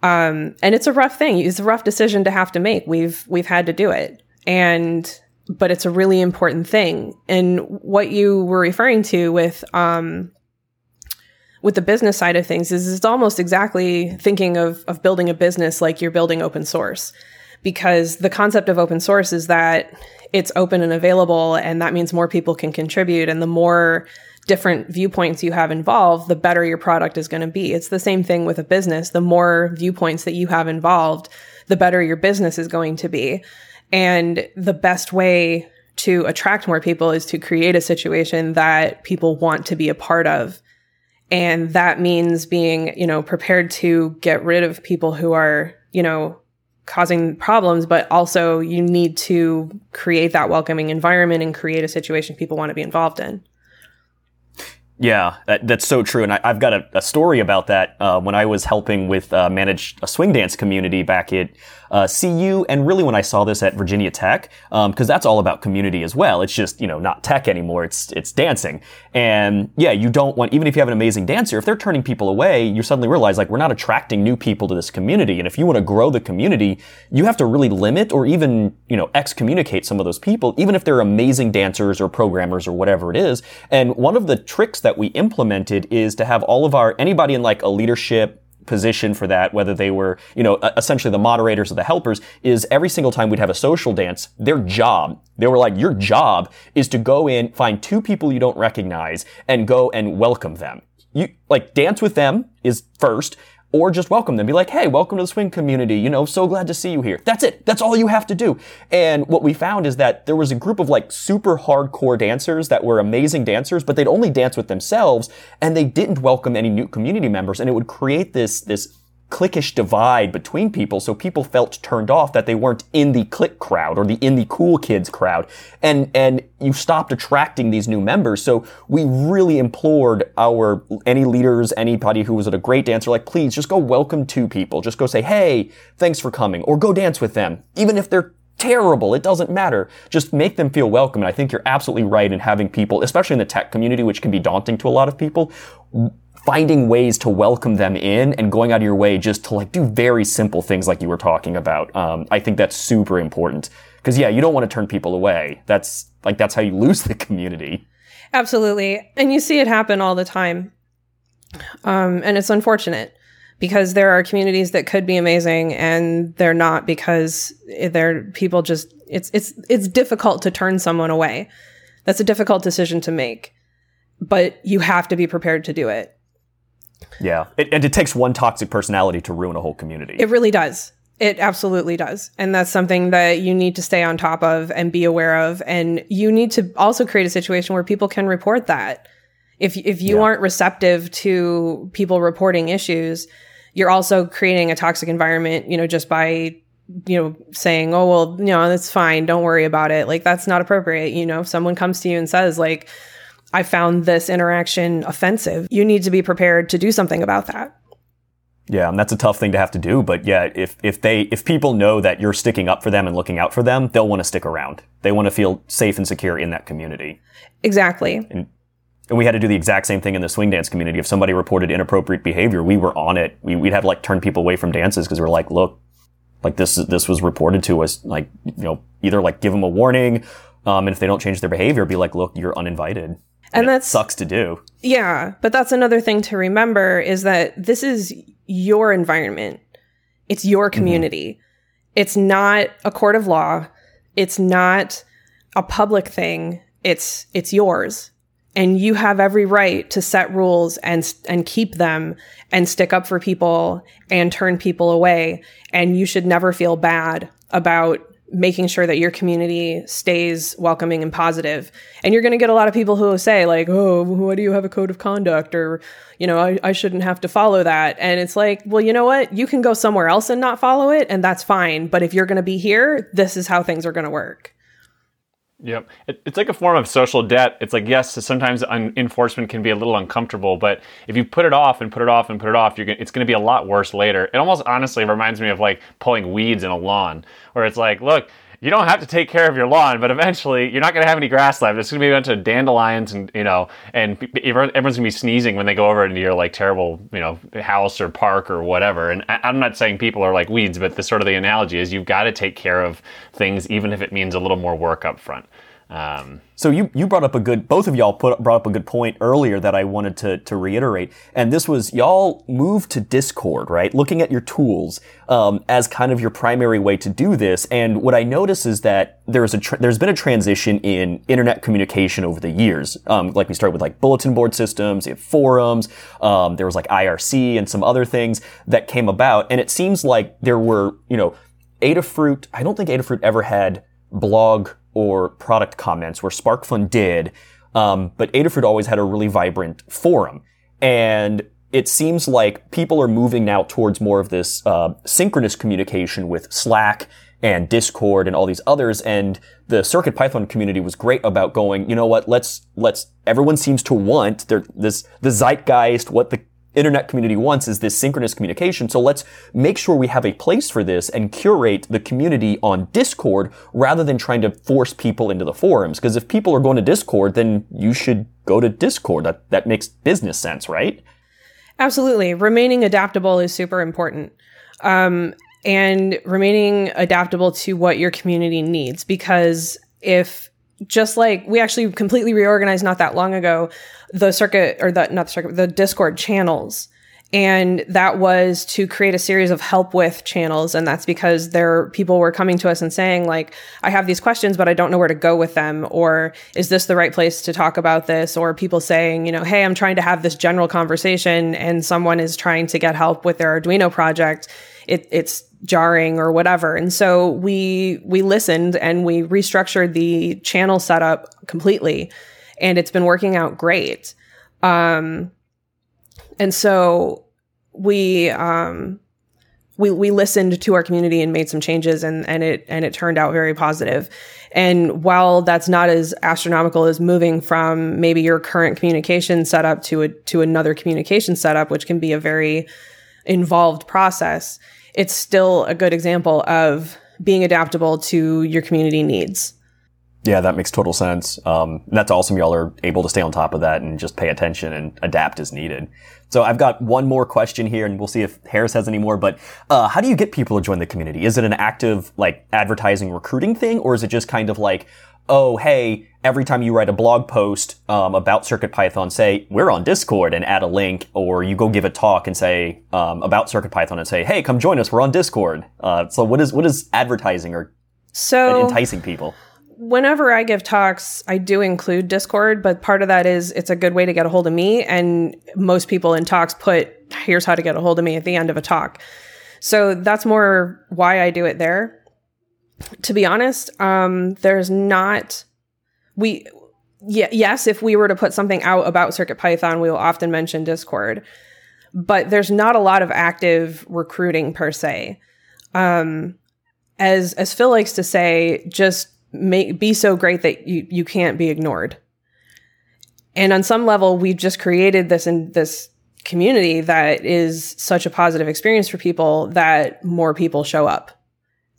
Um, and it's a rough thing. It's a rough decision to have to make. We've we've had to do it and but it's a really important thing. And what you were referring to with um, with the business side of things is it's almost exactly thinking of of building a business like you're building open source, because the concept of open source is that it's open and available, and that means more people can contribute, and the more different viewpoints you have involved, the better your product is going to be. It's the same thing with a business. The more viewpoints that you have involved, the better your business is going to be. And the best way to attract more people is to create a situation that people want to be a part of. And that means being, you know, prepared to get rid of people who are, you know, causing problems, but also you need to create that welcoming environment and create a situation people want to be involved in. Yeah, that, that's so true. And I, have got a, a, story about that uh, when I was helping with uh, manage a swing dance community back at uh, CU, and really when I saw this at Virginia Tech, because um, that's all about community as well. It's just you know not tech anymore. It's it's dancing, and yeah, you don't want even if you have an amazing dancer, if they're turning people away, you suddenly realize like we're not attracting new people to this community, and if you want to grow the community, you have to really limit or even you know excommunicate some of those people, even if they're amazing dancers or programmers or whatever it is. And one of the tricks that we implemented is to have all of our anybody in like a leadership position for that, whether they were, you know, essentially the moderators or the helpers, is every single time we'd have a social dance, their job, they were like, your job is to go in, find two people you don't recognize, and go and welcome them. You, like, dance with them is first, or just welcome them. Be like, hey, welcome to the swing community. You know, so glad to see you here. That's it. That's all you have to do. And what we found is that there was a group of like super hardcore dancers that were amazing dancers, but they'd only dance with themselves and they didn't welcome any new community members. And it would create this, this cliquish divide between people so people felt turned off that they weren't in the click crowd or the in the cool kids crowd and and you stopped attracting these new members so we really implored our any leaders anybody who was at a great dancer like please just go welcome two people just go say hey thanks for coming or go dance with them even if they're terrible. It doesn't matter. Just make them feel welcome. And I think you're absolutely right in having people, especially in the tech community, which can be daunting to a lot of people, finding ways to welcome them in and going out of your way just to like do very simple things like you were talking about. Um, I think that's super important because yeah, you don't want to turn people away. That's like that's how you lose the community. Absolutely, and you see it happen all the time, um, and it's unfortunate because there are communities that could be amazing and they're not because they're people just it's it's it's difficult to turn someone away. That's a difficult decision to make, but you have to be prepared to do it yeah, it, and it takes one toxic personality to ruin a whole community. It really does. It absolutely does. And that's something that you need to stay on top of and be aware of. And you need to also create a situation where people can report that. If, if you yeah. aren't receptive to people reporting issues, you're also creating a toxic environment, you know, just by, you know, saying, oh, well, you know, that's fine. Don't worry about it. Like, that's not appropriate. You know, if someone comes to you and says, like, I found this interaction offensive. You need to be prepared to do something about that. Yeah, and that's a tough thing to have to do, but yeah, if if they if people know that you're sticking up for them and looking out for them, they'll want to stick around. They want to feel safe and secure in that community. Exactly. And, and we had to do the exact same thing in the swing dance community. If somebody reported inappropriate behavior, we were on it. We, would have to like turn people away from dances because we're like, look, like this this was reported to us. Like you know, either like give them a warning, um, and if they don't change their behavior, be like, look, you're uninvited and that sucks to do. Yeah, but that's another thing to remember is that this is your environment. It's your mm-hmm. community. Mm-hmm. It's not a court of law. It's not a public thing. It's it's yours. And you have every right to set rules and and keep them and stick up for people and turn people away. And you should never feel bad about making sure that your community stays welcoming and positive. And you're going to get a lot of people who will say like, "Oh, why do you have a code of conduct?" or, you know, I, I shouldn't have to follow that. And it's like, well, you know what? You can go somewhere else and not follow it, and that's fine. But if you're going to be here, this is how things are going to work. Yep. It, it's like a form of social debt. It's like, yes, sometimes un- enforcement can be a little uncomfortable, but if you put it off and put it off and put it off, you're gonna, it's going to be a lot worse later. It almost honestly reminds me of like pulling weeds in a lawn, where it's like, look, you don't have to take care of your lawn, but eventually you're not going to have any grass left. It's going to be a bunch of dandelions and, you know, and everyone's going to be sneezing when they go over into your like terrible, you know, house or park or whatever. And I'm not saying people are like weeds, but the sort of the analogy is you've got to take care of things, even if it means a little more work up front. Um, so you, you brought up a good, both of y'all put, brought up a good point earlier that I wanted to, to reiterate. And this was y'all moved to Discord, right? Looking at your tools, um, as kind of your primary way to do this. And what I notice is that there's a, tra- there's been a transition in internet communication over the years. Um, like we started with like bulletin board systems, you have forums, um, there was like IRC and some other things that came about. And it seems like there were, you know, Adafruit, I don't think Adafruit ever had blog or product comments where SparkFun did, um, but Adafruit always had a really vibrant forum. And it seems like people are moving now towards more of this uh, synchronous communication with Slack and Discord and all these others. And the Circuit Python community was great about going, you know what, let's, let's, everyone seems to want this, the zeitgeist, what the internet community wants is this synchronous communication. So let's make sure we have a place for this and curate the community on Discord rather than trying to force people into the forums. Because if people are going to Discord, then you should go to Discord. That, that makes business sense, right? Absolutely. Remaining adaptable is super important. Um, and remaining adaptable to what your community needs because if just like we actually completely reorganized not that long ago the circuit or the not the circuit the discord channels. And that was to create a series of help with channels. And that's because there people were coming to us and saying like i have these questions but i don't know where to go with them. Or is this the right place to talk about this? Or people saying you know hey i'm trying to have this general conversation and someone is trying to get help with their arduino project. It, it's jarring or whatever. And so we we listened and we restructured the channel setup completely, and it's been working out great. Um, and so we um, we we listened to our community and made some changes, and and it and it turned out very positive. And while that's not as astronomical as moving from maybe your current communication setup to a to another communication setup, which can be a very involved process, it's still a good example of being adaptable to your community needs. Yeah, that makes total sense. Um, that's awesome. Y'all are able to stay on top of that and just pay attention and adapt as needed. So I've got one more question here, and we'll see if Harris has any more. But uh, how do you get people to join the community? Is it an active like advertising recruiting thing, or is it just kind of like, oh, hey, every time you write a blog post um, about CircuitPython, say we're on Discord and add a link, or you go give a talk and say um, about CircuitPython and say, hey, come join us, we're on Discord. Uh, so what is what is advertising or so enticing people? Whenever I give talks, I do include Discord, but part of that is it's a good way to get a hold of me. And most people in talks put, here's how to get a hold of me at the end of a talk. So that's more why I do it there. To be honest, um, there's not we yeah, yes, if we were to put something out about CircuitPython, we will often mention Discord. But there's not a lot of active recruiting per se. Um, as as Phil likes to say, just make be so great that you you can't be ignored. And on some level, we've just created this in this community that is such a positive experience for people that more people show up.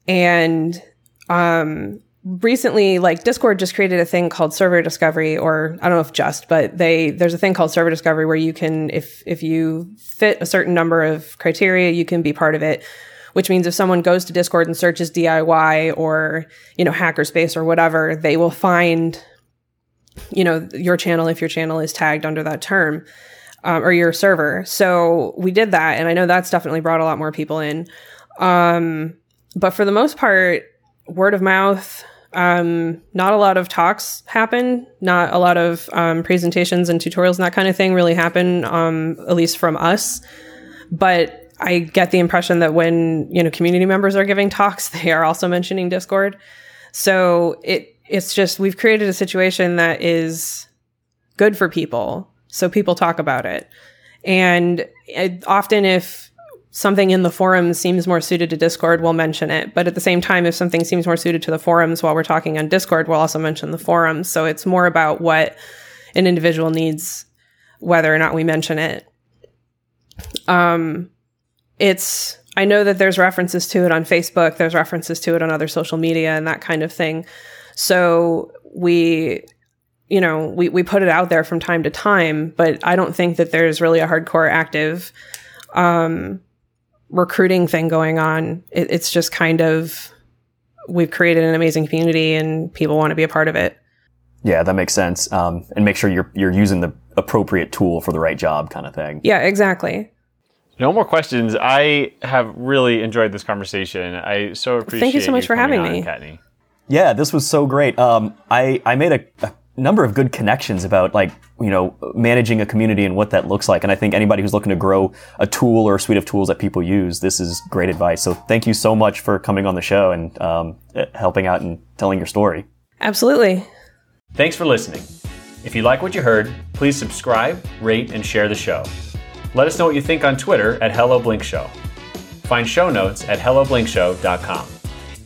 And um, recently like discord just created a thing called server discovery or i don't know if just but they there's a thing called server discovery where you can if if you fit a certain number of criteria you can be part of it which means if someone goes to discord and searches diy or you know hackerspace or whatever they will find you know your channel if your channel is tagged under that term um, or your server so we did that and i know that's definitely brought a lot more people in um, but for the most part word of mouth um, not a lot of talks happen. Not a lot of um, presentations and tutorials and that kind of thing really happen, um, at least from us. But I get the impression that when you know community members are giving talks, they are also mentioning Discord. So it it's just we've created a situation that is good for people, so people talk about it. And it, often, if something in the forums seems more suited to Discord, we'll mention it. But at the same time, if something seems more suited to the forums while we're talking on Discord, we'll also mention the forums. So it's more about what an individual needs, whether or not we mention it. Um, it's, I know that there's references to it on Facebook, there's references to it on other social media and that kind of thing. So we, you know, we, we put it out there from time to time, but I don't think that there's really a hardcore active um, recruiting thing going on. It, it's just kind of we've created an amazing community and people want to be a part of it. Yeah, that makes sense. Um, and make sure you're you're using the appropriate tool for the right job, kind of thing. Yeah, exactly. No more questions. I have really enjoyed this conversation. I so appreciate. Thank you so much you for having on, me, Kattni. Yeah, this was so great. Um, I I made a, a number of good connections about like you know managing a community and what that looks like and i think anybody who's looking to grow a tool or a suite of tools that people use this is great advice so thank you so much for coming on the show and um, helping out and telling your story absolutely thanks for listening if you like what you heard please subscribe rate and share the show Let us know what you think on Twitter at Hello Blink Show. Find show notes at helloblinkshow.com.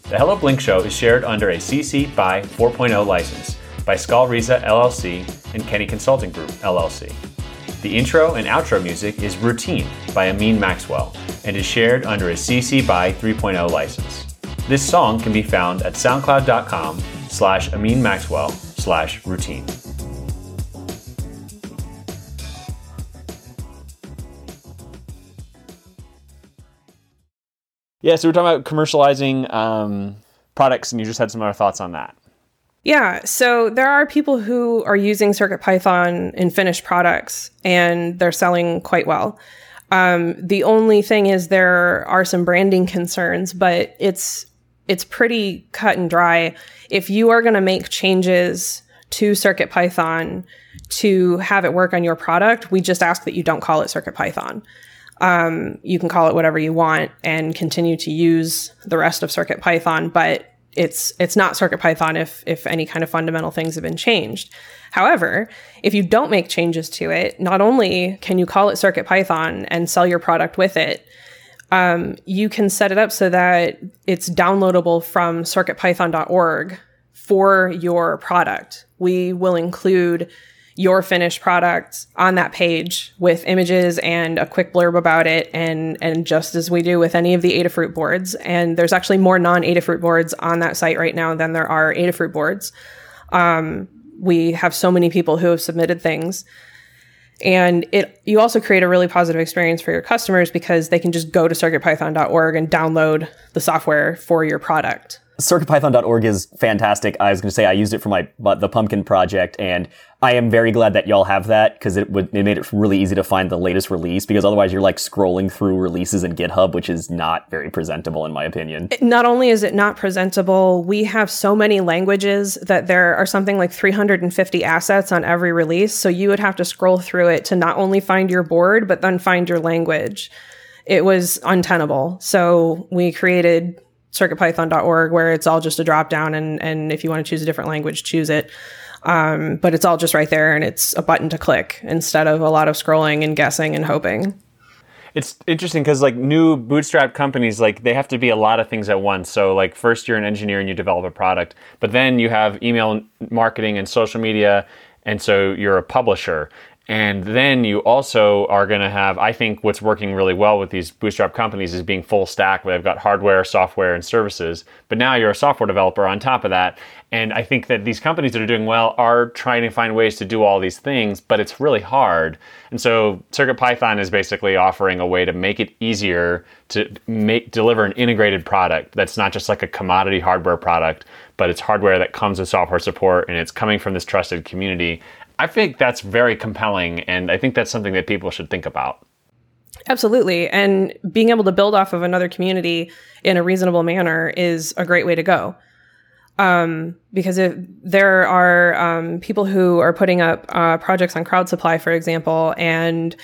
The Hello Blink Show is shared under a CC BY 4.0 license by Skull Riza LLC and Kenny Consulting Group LLC. The intro and outro music is Routine by Amin Maxwell and is shared under a CC BY 3.0 license. This song can be found at soundcloud.com slash Amin Maxwell slash routine. Yeah, so we're talking about commercializing um, products, and you just had some other thoughts on that. Yeah, so there are people who are using CircuitPython in finished products, and they're selling quite well. Um, the only thing is there are some branding concerns, but it's it's pretty cut and dry. If you are going to make changes to CircuitPython to have it work on your product, we just ask that you don't call it CircuitPython. Um, you can call it whatever you want and continue to use the rest of Circuit Python, but it's it's not CircuitPython if if any kind of fundamental things have been changed. However, if you don't make changes to it, not only can you call it Circuit Python and sell your product with it, um, you can set it up so that it's downloadable from circuitpython.org for your product. We will include your finished product on that page with images and a quick blurb about it and and just as we do with any of the Adafruit boards. And there's actually more non-Adafruit boards on that site right now than there are Adafruit boards. Um, we have so many people who have submitted things. And it you also create a really positive experience for your customers because they can just go to circuitpython.org and download the software for your product CircuitPython.org is fantastic. I was going to say I used it for my the pumpkin project, and I am very glad that y'all have that because it would it made it really easy to find the latest release. Because otherwise, you're like scrolling through releases in GitHub, which is not very presentable in my opinion. Not only is it not presentable, we have so many languages that there are something like 350 assets on every release. So you would have to scroll through it to not only find your board, but then find your language. It was untenable. So we created circuitpython.org where it's all just a drop down and and if you want to choose a different language choose it. Um, but it's all just right there and it's a button to click instead of a lot of scrolling and guessing and hoping. It's interesting because like new bootstrap companies like they have to be a lot of things at once. So like first you're an engineer and you develop a product but then you have email marketing and social media and so you're a publisher and then you also are going to have, I think what's working really well with these bootstrap companies is being full stack where they've got hardware, software, and services. But now you're a software developer on top of that. And I think that these companies that are doing well are trying to find ways to do all these things, but it's really hard. And so CircuitPython is basically offering a way to make it easier to make deliver an integrated product that's not just like a commodity hardware product, but it's hardware that comes with software support and it's coming from this trusted community. I think that's very compelling, and I think that's something that people should think about. Absolutely. And being able to build off of another community in a reasonable manner is a great way to go. Um, because if there are um, people who are putting up uh, projects on Crowd Supply, for example, and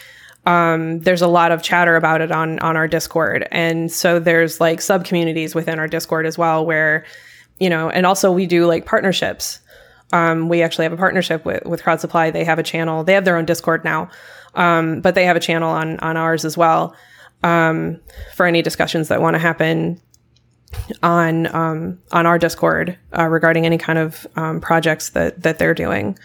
um, there's a lot of chatter about it on on our Discord, and so there's like sub communities within our Discord as well, where you know, and also we do like partnerships um, we actually have a partnership with, with Crowd Supply. They have a channel. They have their own Discord now, um, but they have a channel on on ours as well um, for any discussions that want to happen on um, on our Discord uh, regarding any kind of um, projects that that they're doing.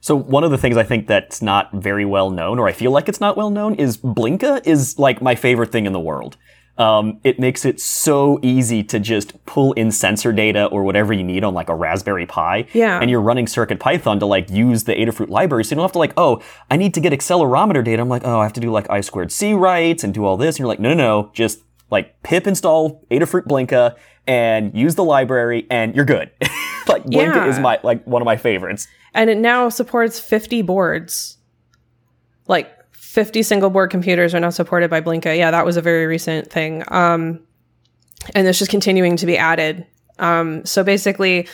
So one of the things I think that's not very well known, or I feel like it's not well known, is Blinka is like my favorite thing in the world. Um, it makes it so easy to just pull in sensor data or whatever you need on like a Raspberry Pi. Yeah. And you're running Circuit Python to like use the Adafruit library. So you don't have to like, oh, I need to get accelerometer data. I'm like, oh, I have to do like I squared C writes and do all this. And you're like, no, no, no, just like pip install Adafruit Blinka and use the library and you're good. like Blinka yeah. is my like one of my favorites. And it now supports 50 boards. Like 50 single board computers are now supported by Blinka. Yeah, that was a very recent thing. Um, and it's just continuing to be added. Um, so basically,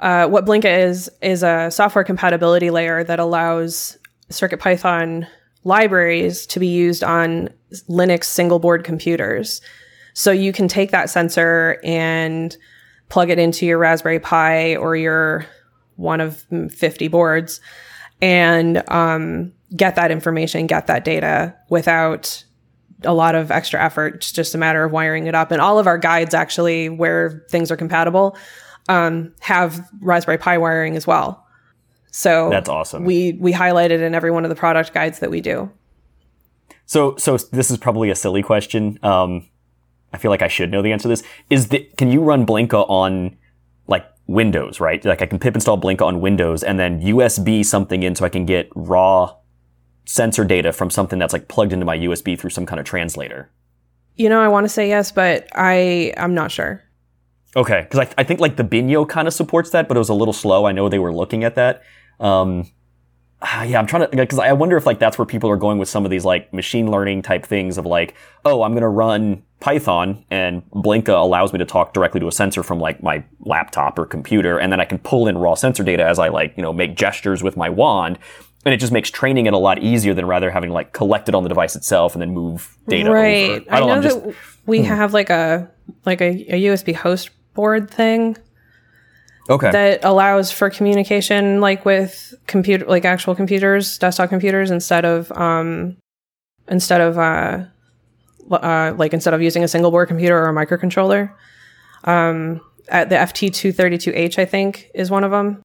uh, what Blinka is is a software compatibility layer that allows CircuitPython libraries to be used on Linux single board computers. So you can take that sensor and plug it into your Raspberry Pi or your one of 50 boards and um, get that information, get that data without a lot of extra effort. It's just a matter of wiring it up. And all of our guides, actually, where things are compatible, um, have Raspberry Pi wiring as well. So That's awesome. We we highlight it in every one of the product guides that we do. So, so this is probably a silly question. Um, I feel like I should know the answer to this. Is the, can you run Blinka on Windows, right? Like I can pip install Blinka on Windows and then USB something in so I can get raw sensor data from something that's like plugged into my USB through some kind of translator. You know, I want to say yes, but I I'm not sure. Okay, because I, I think like the Binho kind of supports that, but it was a little slow. I know they were looking at that. Um, ah, yeah, I'm trying to because I wonder if like that's where people are going with some of these like machine learning type things of like, oh, I'm gonna run Python and Blinka allows me to talk directly to a sensor from like my laptop or computer, and then I can pull in raw sensor data as I like you know make gestures with my wand. And it just makes training it a lot easier than rather having like collect it on the device itself and then move data right. over. I, don't know I'm just- that we have like a like a, a USB host board thing okay. that allows for communication like with computer like actual computers desktop computers instead of um instead of uh, uh like instead of using a single board computer or a microcontroller um at the ft232h i think is one of them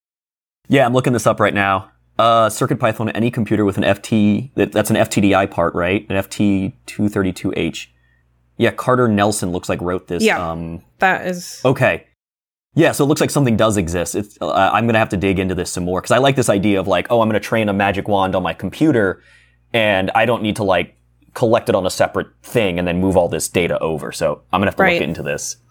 Yeah, I'm looking this up right now. Uh, Circuit Python, any computer with an FT, that, that's an FTDI part, right? An FT232H. Yeah, Carter Nelson looks like wrote this. Yeah. Um, that is okay. Yeah, so it looks like something does exist. It's, uh, I'm gonna have to dig into this some more, because I like this idea of like, oh, I'm gonna train a magic wand on my computer, and I don't need to like collect it on a separate thing and then move all this data over. So I'm gonna have to Right. look into this.